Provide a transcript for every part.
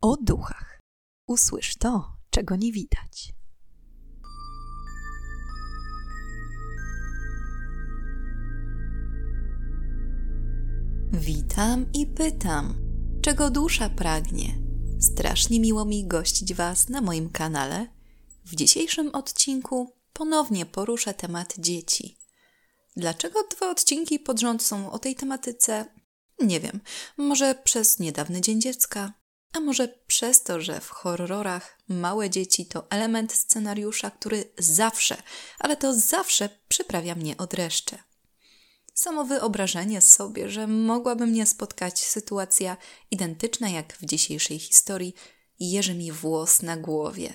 o duchach. Usłysz to, czego nie widać. Witam i pytam, czego dusza pragnie. Strasznie miło mi gościć Was na moim kanale. W dzisiejszym odcinku ponownie poruszę temat dzieci. Dlaczego dwa odcinki pod rząd są o tej tematyce? Nie wiem. Może przez niedawny Dzień Dziecka, a może przez to, że w horrorach małe dzieci to element scenariusza, który zawsze, ale to zawsze przyprawia mnie od dreszcze. Samo wyobrażenie sobie, że mogłaby mnie spotkać sytuacja identyczna jak w dzisiejszej historii, jeży mi włos na głowie.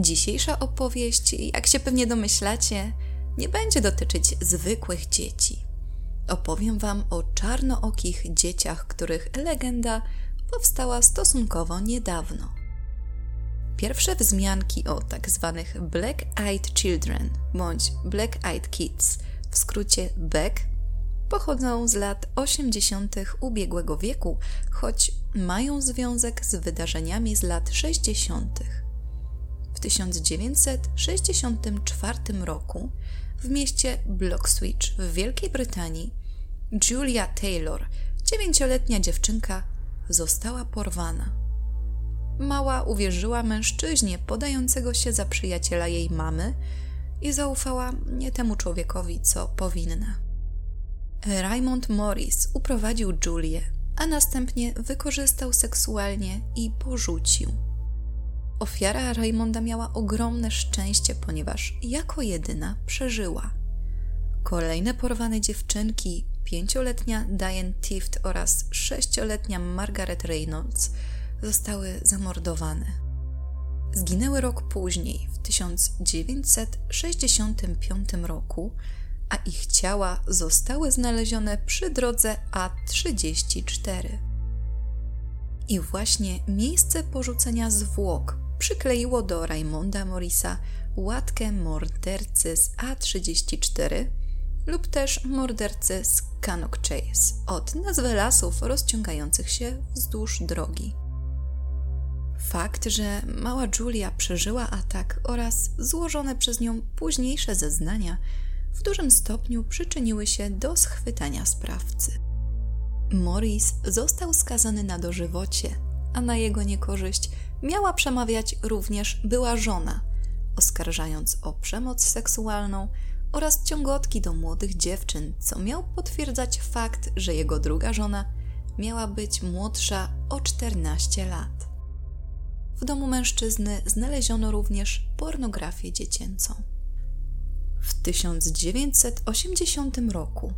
Dzisiejsza opowieść, jak się pewnie domyślacie, nie będzie dotyczyć zwykłych dzieci. Opowiem Wam o czarnookich dzieciach, których legenda powstała stosunkowo niedawno. Pierwsze wzmianki o tak zwanych Black Eyed Children bądź Black Eyed Kids, w skrócie BEC, pochodzą z lat 80. ubiegłego wieku, choć mają związek z wydarzeniami z lat 60. W 1964 roku w mieście Bloxwich w Wielkiej Brytanii Julia Taylor, dziewięcioletnia dziewczynka, została porwana. Mała uwierzyła mężczyźnie podającego się za przyjaciela jej mamy i zaufała nie temu człowiekowi, co powinna. Raymond Morris uprowadził Julię, a następnie wykorzystał seksualnie i porzucił. Ofiara Raymonda miała ogromne szczęście, ponieważ jako jedyna przeżyła. Kolejne porwane dziewczynki, pięcioletnia Diane Tift oraz sześcioletnia Margaret Reynolds, zostały zamordowane. Zginęły rok później, w 1965 roku, a ich ciała zostały znalezione przy drodze A34. I właśnie miejsce porzucenia zwłok przykleiło do Raymonda Morisa łatkę mordercy z A34 lub też mordercy z Cannock Chase od nazwy lasów rozciągających się wzdłuż drogi. Fakt, że mała Julia przeżyła atak oraz złożone przez nią późniejsze zeznania w dużym stopniu przyczyniły się do schwytania sprawcy. Morris został skazany na dożywocie, a na jego niekorzyść miała przemawiać również była żona, oskarżając o przemoc seksualną oraz ciągotki do młodych dziewczyn, co miał potwierdzać fakt, że jego druga żona miała być młodsza o 14 lat. W domu mężczyzny znaleziono również pornografię dziecięcą. W 1980 roku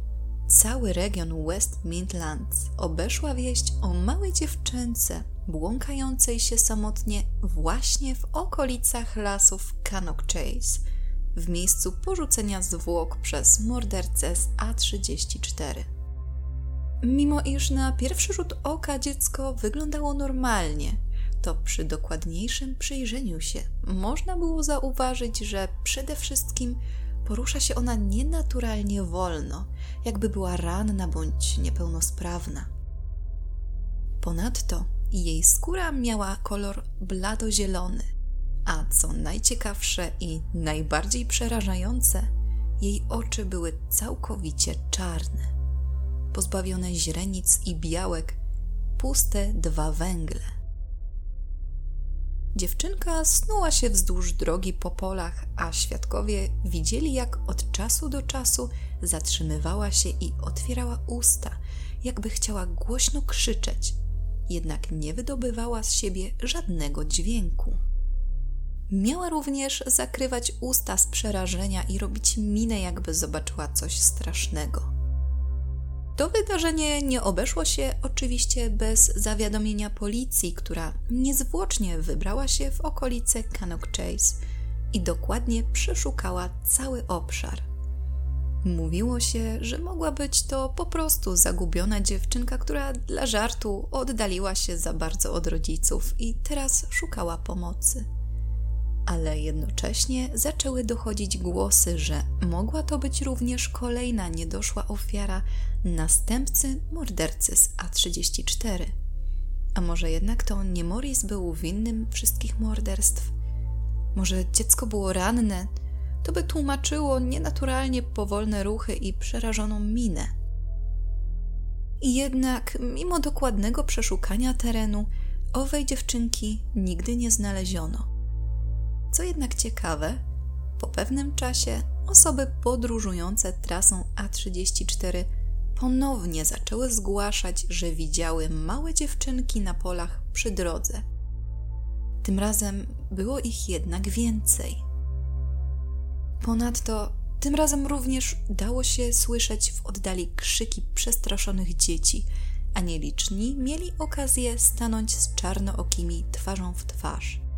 cały region West Midlands obeszła wieść o małej dziewczynce błąkającej się samotnie właśnie w okolicach lasów Cannock Chase, w miejscu porzucenia zwłok przez mordercę z A34. Mimo iż na pierwszy rzut oka dziecko wyglądało normalnie, to przy dokładniejszym przyjrzeniu się można było zauważyć, że przede wszystkim porusza się ona nienaturalnie wolno, jakby była ranna bądź niepełnosprawna. Ponadto jej skóra miała kolor bladozielony, a co najciekawsze i najbardziej przerażające, jej oczy były całkowicie czarne, pozbawione źrenic i białek, puste dwa węgle. Dziewczynka snuła się wzdłuż drogi po polach, a świadkowie widzieli, jak od czasu do czasu zatrzymywała się i otwierała usta, jakby chciała głośno krzyczeć, jednak nie wydobywała z siebie żadnego dźwięku. Miała również zakrywać usta z przerażenia i robić minę, jakby zobaczyła coś strasznego. To wydarzenie nie obeszło się oczywiście bez zawiadomienia policji, która niezwłocznie wybrała się w okolice Cannock Chase i dokładnie przeszukała cały obszar. Mówiło się, że mogła być to po prostu zagubiona dziewczynka, która dla żartu oddaliła się za bardzo od rodziców i teraz szukała pomocy. Ale jednocześnie zaczęły dochodzić głosy, że mogła to być również kolejna niedoszła ofiara następcy mordercy z A34. A może jednak to nie Morris był winnym wszystkich morderstw? Może dziecko było ranne? To by tłumaczyło nienaturalnie powolne ruchy i przerażoną minę. I jednak, mimo dokładnego przeszukania terenu, owej dziewczynki nigdy nie znaleziono. Co jednak ciekawe, po pewnym czasie osoby podróżujące trasą A34 ponownie zaczęły zgłaszać, że widziały małe dziewczynki na polach przy drodze. Tym razem było ich jednak więcej. Ponadto tym razem również dało się słyszeć w oddali krzyki przestraszonych dzieci, a nieliczni mieli okazję stanąć z czarnookimi twarzą w twarz.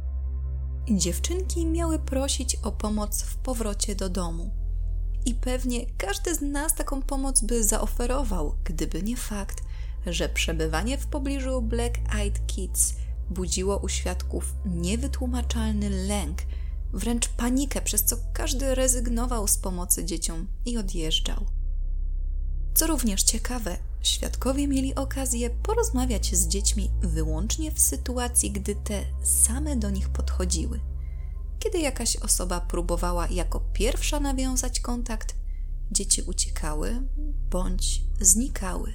Dziewczynki miały prosić o pomoc w powrocie do domu. I pewnie każdy z nas taką pomoc by zaoferował, gdyby nie fakt, że przebywanie w pobliżu Black Eyed Kids budziło u świadków niewytłumaczalny lęk, wręcz panikę, przez co każdy rezygnował z pomocy dzieciom i odjeżdżał. Co również ciekawe, świadkowie mieli okazję porozmawiać z dziećmi wyłącznie w sytuacji, gdy te same do nich podchodziły. Kiedy jakaś osoba próbowała jako pierwsza nawiązać kontakt, dzieci uciekały bądź znikały.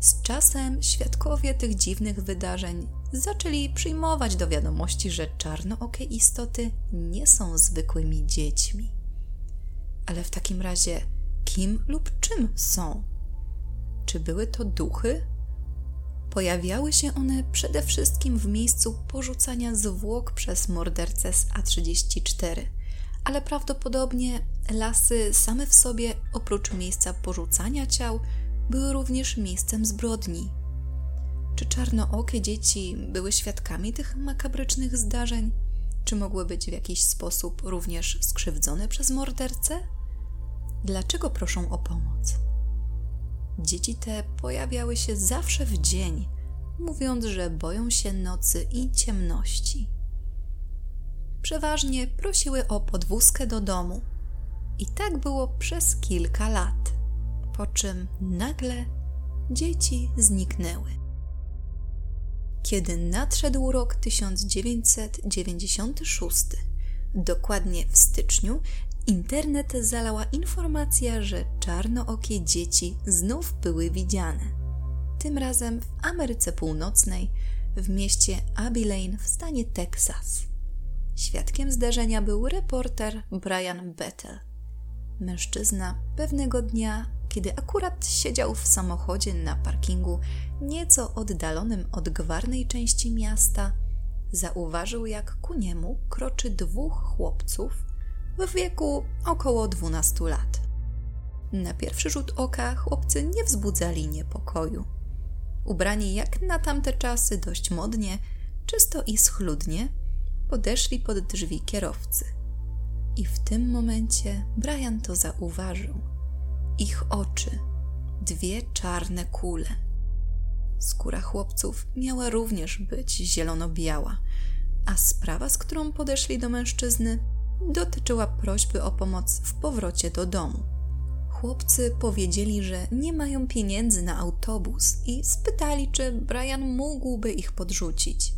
Z czasem świadkowie tych dziwnych wydarzeń zaczęli przyjmować do wiadomości, że czarnookie istoty nie są zwykłymi dziećmi. Ale w takim razie, kim lub czym są? Czy były to duchy? Pojawiały się one przede wszystkim w miejscu porzucania zwłok przez mordercę z A34, ale prawdopodobnie lasy same w sobie, oprócz miejsca porzucania ciał, były również miejscem zbrodni. Czy czarnookie dzieci były świadkami tych makabrycznych zdarzeń? Czy mogły być w jakiś sposób również skrzywdzone przez mordercę? Dlaczego proszą o pomoc? Dzieci te pojawiały się zawsze w dzień, mówiąc, że boją się nocy i ciemności. Przeważnie prosiły o podwózkę do domu. I tak było przez kilka lat, po czym nagle dzieci zniknęły. Kiedy nadszedł rok 1996, dokładnie w styczniu, Internet zalała informacja, że czarnookie dzieci znów były widziane. Tym razem w Ameryce Północnej, w mieście Abilene w stanie Teksas. Świadkiem zdarzenia był reporter Brian Bettel. Mężczyzna pewnego dnia, kiedy akurat siedział w samochodzie na parkingu nieco oddalonym od gwarnej części miasta, zauważył, jak ku niemu kroczy dwóch chłopców w wieku około 12 lat. Na pierwszy rzut oka chłopcy nie wzbudzali niepokoju. Ubrani jak na tamte czasy dość modnie, czysto i schludnie, podeszli pod drzwi kierowcy. I w tym momencie Brian to zauważył. Ich oczy, dwie czarne kule. Skóra chłopców miała również być zielono-biała, a sprawa, z którą podeszli do mężczyzny, dotyczyła prośby o pomoc w powrocie do domu. Chłopcy powiedzieli, że nie mają pieniędzy na autobus i spytali, czy Brian mógłby ich podrzucić.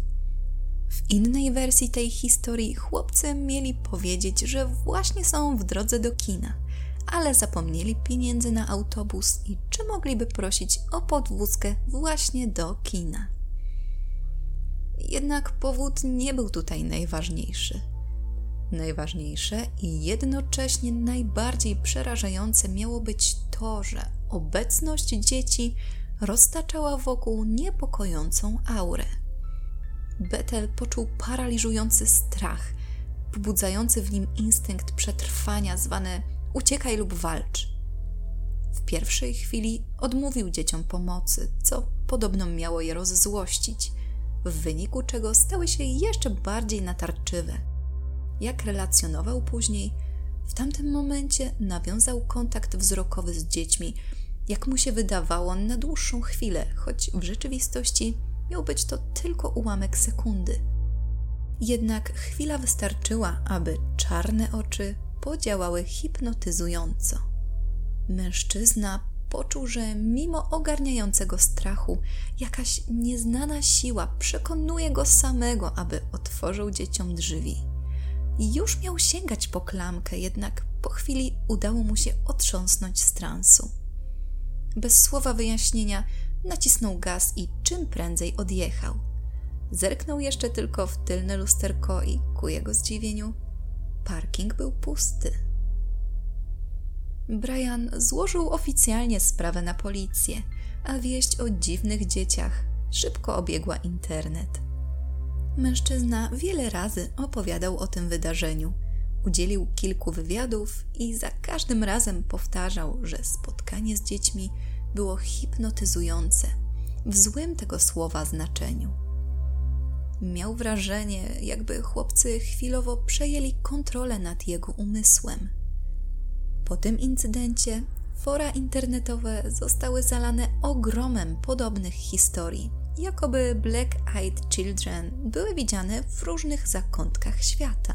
W innej wersji tej historii chłopcy mieli powiedzieć, że właśnie są w drodze do kina, ale zapomnieli pieniędzy na autobus i czy mogliby prosić o podwózkę właśnie do kina. Jednak powód nie był tutaj najważniejszy. Najważniejsze i jednocześnie najbardziej przerażające miało być to, że obecność dzieci roztaczała wokół niepokojącą aurę. Betel poczuł paraliżujący strach, pobudzający w nim instynkt przetrwania zwany uciekaj lub walcz. W pierwszej chwili odmówił dzieciom pomocy, co podobno miało je rozzłościć, w wyniku czego stały się jeszcze bardziej natarczywe jak relacjonował później, w tamtym momencie nawiązał kontakt wzrokowy z dziećmi, jak mu się wydawało, na dłuższą chwilę, choć w rzeczywistości miał być to tylko ułamek sekundy. Jednak chwila wystarczyła, aby czarne oczy podziałały hipnotyzująco. Mężczyzna poczuł, że mimo ogarniającego strachu, jakaś nieznana siła przekonuje go samego, aby otworzył dzieciom drzwi. Już miał sięgać po klamkę, jednak po chwili udało mu się otrząsnąć z transu. Bez słowa wyjaśnienia nacisnął gaz i czym prędzej odjechał. Zerknął jeszcze tylko w tylne lusterko i ku jego zdziwieniu parking był pusty. Brian złożył oficjalnie sprawę na policję, a wieść o dziwnych dzieciach szybko obiegła internet. Mężczyzna wiele razy opowiadał o tym wydarzeniu. Udzielił kilku wywiadów i za każdym razem powtarzał, że spotkanie z dziećmi było hipnotyzujące, w złym tego słowa znaczeniu. Miał wrażenie, jakby chłopcy chwilowo przejęli kontrolę nad jego umysłem. Po tym incydencie fora internetowe zostały zalane ogromem podobnych historii, jakoby Black Eyed Children były widziane w różnych zakątkach świata.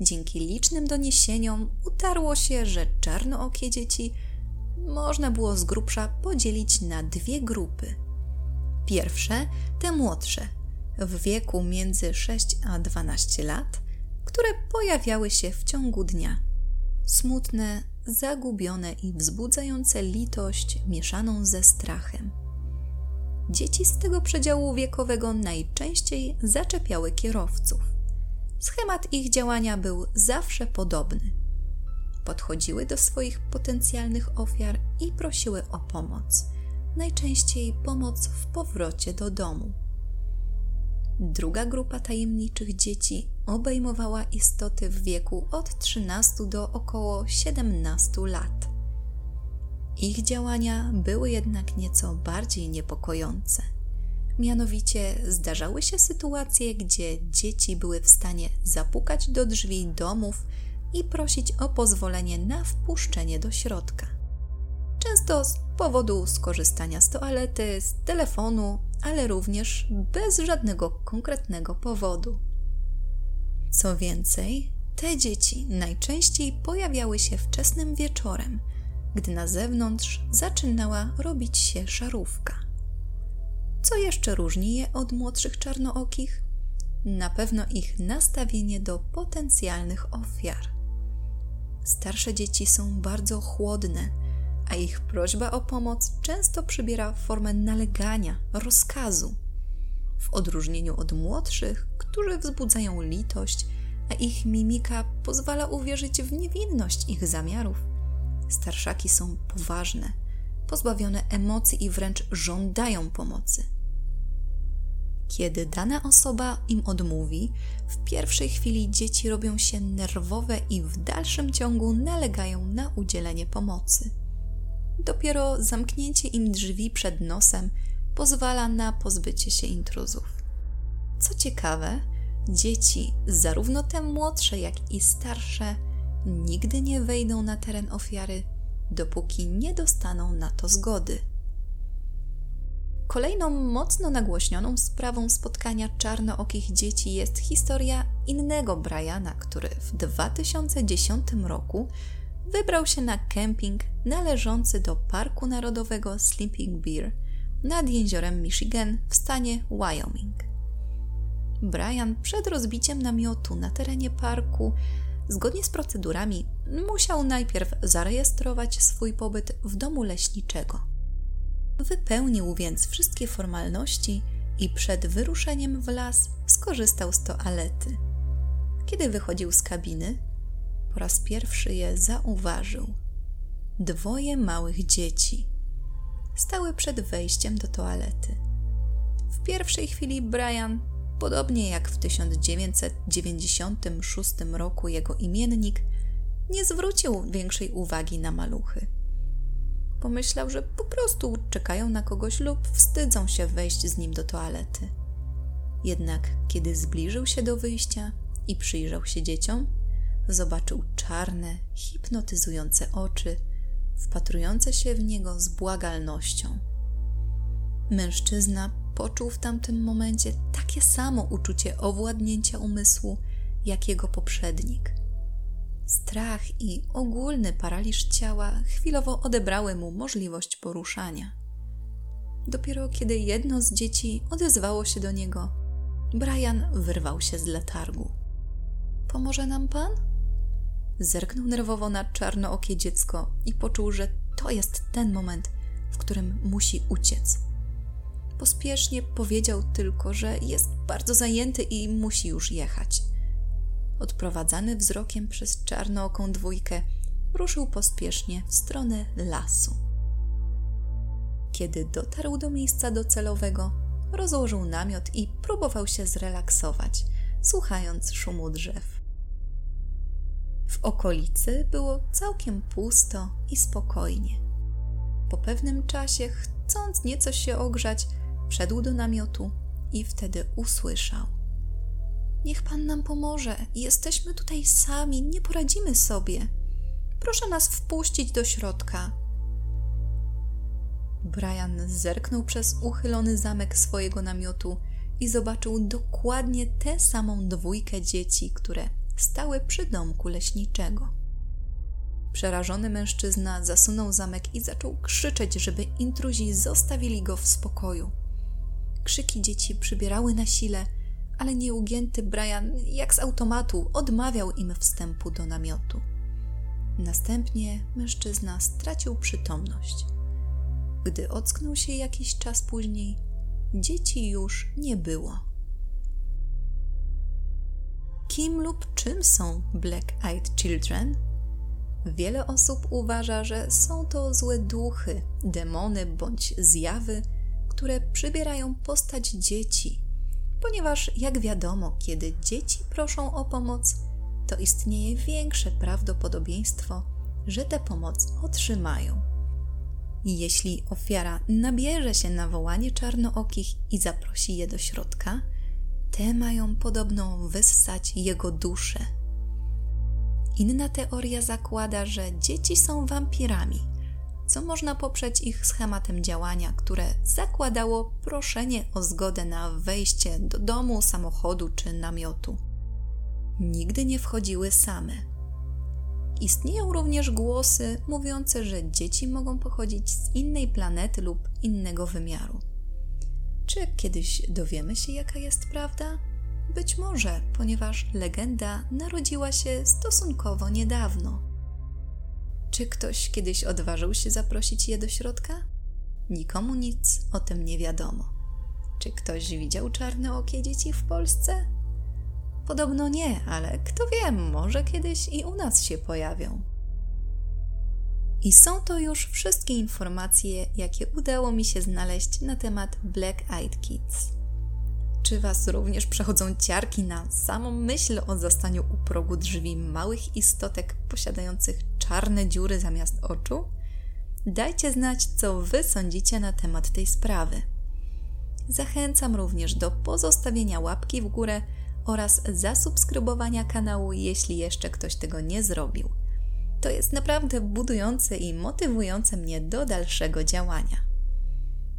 Dzięki licznym doniesieniom utarło się, że czarnookie dzieci można było z grubsza podzielić na dwie grupy. Pierwsze, te młodsze, w wieku między 6 a 12 lat, które pojawiały się w ciągu dnia. Smutne, zagubione i wzbudzające litość mieszaną ze strachem. Dzieci z tego przedziału wiekowego najczęściej zaczepiały kierowców. Schemat ich działania był zawsze podobny. Podchodziły do swoich potencjalnych ofiar i prosiły o pomoc, najczęściej pomoc w powrocie do domu. Druga grupa tajemniczych dzieci obejmowała istoty w wieku od 13 do około 17 lat. Ich działania były jednak nieco bardziej niepokojące. Mianowicie zdarzały się sytuacje, gdzie dzieci były w stanie zapukać do drzwi domów i prosić o pozwolenie na wpuszczenie do środka. Często z powodu skorzystania z toalety, z telefonu, ale również bez żadnego konkretnego powodu. Co więcej, te dzieci najczęściej pojawiały się wczesnym wieczorem, gdy na zewnątrz zaczynała robić się szarówka. Co jeszcze różni je od młodszych czarnookich? Na pewno ich nastawienie do potencjalnych ofiar. Starsze dzieci są bardzo chłodne, a ich prośba o pomoc często przybiera formę nalegania, rozkazu. W odróżnieniu od młodszych, którzy wzbudzają litość, a ich mimika pozwala uwierzyć w niewinność ich zamiarów, starszaki są poważne, pozbawione emocji i wręcz żądają pomocy. Kiedy dana osoba im odmówi, w pierwszej chwili dzieci robią się nerwowe i w dalszym ciągu nalegają na udzielenie pomocy. Dopiero zamknięcie im drzwi przed nosem pozwala na pozbycie się intruzów. Co ciekawe, dzieci, zarówno te młodsze, jak i starsze, nigdy nie wejdą na teren ofiary, dopóki nie dostaną na to zgody. Kolejną mocno nagłośnioną sprawą spotkania czarnookich dzieci jest historia innego Briana, który w 2010 roku wybrał się na kemping należący do Parku Narodowego Sleeping Bear nad jeziorem Michigan w stanie Wyoming. Brian przed rozbiciem namiotu na terenie parku, zgodnie z procedurami, musiał najpierw zarejestrować swój pobyt w domu leśniczego. Wypełnił więc wszystkie formalności i przed wyruszeniem w las skorzystał z toalety. Kiedy wychodził z kabiny, po raz pierwszy je zauważył. Dwoje małych dzieci stały przed wejściem do toalety. W pierwszej chwili Brian, podobnie jak w 1996 roku jego imiennik, nie zwrócił większej uwagi na maluchy. Pomyślał, że po prostu czekają na kogoś lub wstydzą się wejść z nim do toalety. Jednak kiedy zbliżył się do wyjścia i przyjrzał się dzieciom, zobaczył czarne, hipnotyzujące oczy, wpatrujące się w niego z błagalnością. Mężczyzna poczuł w tamtym momencie takie samo uczucie owładnięcia umysłu, jak jego poprzednik. Strach i ogólny paraliż ciała chwilowo odebrały mu możliwość poruszania. Dopiero kiedy jedno z dzieci odezwało się do niego, Brian wyrwał się z letargu. Pomoże nam pan? Zerknął nerwowo na czarnookie dziecko i poczuł, że to jest ten moment, w którym musi uciec. Pospiesznie powiedział tylko, że jest bardzo zajęty i musi już jechać. Odprowadzany wzrokiem przez czarnooką dwójkę, ruszył pospiesznie w stronę lasu. Kiedy dotarł do miejsca docelowego, rozłożył namiot i próbował się zrelaksować, słuchając szumu drzew. W okolicy było całkiem pusto i spokojnie. Po pewnym czasie, chcąc nieco się ogrzać, wszedł do namiotu i wtedy usłyszał: Niech pan nam pomoże, jesteśmy tutaj sami, nie poradzimy sobie. Proszę nas wpuścić do środka. Brian zerknął przez uchylony zamek swojego namiotu i zobaczył dokładnie tę samą dwójkę dzieci, które stały przy domku leśniczego. Przerażony mężczyzna zasunął zamek i zaczął krzyczeć, żeby intruzi zostawili go w spokoju. Krzyki dzieci przybierały na sile, ale nieugięty Brian, jak z automatu, odmawiał im wstępu do namiotu. Następnie mężczyzna stracił przytomność. Gdy ocknął się jakiś czas później, dzieci już nie było. Kim lub czym są Black Eyed Children? Wiele osób uważa, że są to złe duchy, demony bądź zjawy, które przybierają postać dzieci, ponieważ, jak wiadomo, kiedy dzieci proszą o pomoc, to istnieje większe prawdopodobieństwo, że tę pomoc otrzymają. Jeśli ofiara nabierze się na wołanie czarnookich i zaprosi je do środka, te mają podobno wyssać jego duszę. Inna teoria zakłada, że dzieci są wampirami, co można poprzeć ich schematem działania, które zakładało proszenie o zgodę na wejście do domu, samochodu czy namiotu. Nigdy nie wchodziły same Istnieją również głosy mówiące, że dzieci mogą pochodzić z innej planety lub innego wymiaru. Czy kiedyś dowiemy się, jaka jest prawda? Być może, ponieważ legenda narodziła się stosunkowo niedawno. Czy ktoś kiedyś odważył się zaprosić je do środka? Nikomu nic o tym nie wiadomo. Czy ktoś widział czarne okie dzieci w Polsce? Podobno nie, ale kto wie, może kiedyś i u nas się pojawią. I są to już wszystkie informacje, jakie udało mi się znaleźć na temat Black Eyed Kids. Czy Was również przechodzą ciarki na samą myśl o zastaniu u progu drzwi małych istotek posiadających czarne dziury zamiast oczu? Dajcie znać, co Wy sądzicie na temat tej sprawy. Zachęcam również do pozostawienia łapki w górę oraz zasubskrybowania kanału, jeśli jeszcze ktoś tego nie zrobił. To jest naprawdę budujące i motywujące mnie do dalszego działania.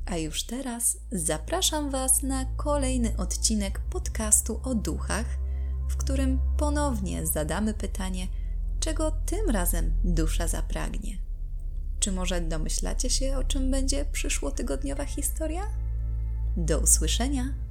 A już teraz zapraszam Was na kolejny odcinek podcastu o duchach, w którym ponownie zadamy pytanie, czego tym razem dusza zapragnie. Czy może domyślacie się, o czym będzie przyszłotygodniowa historia? Do usłyszenia!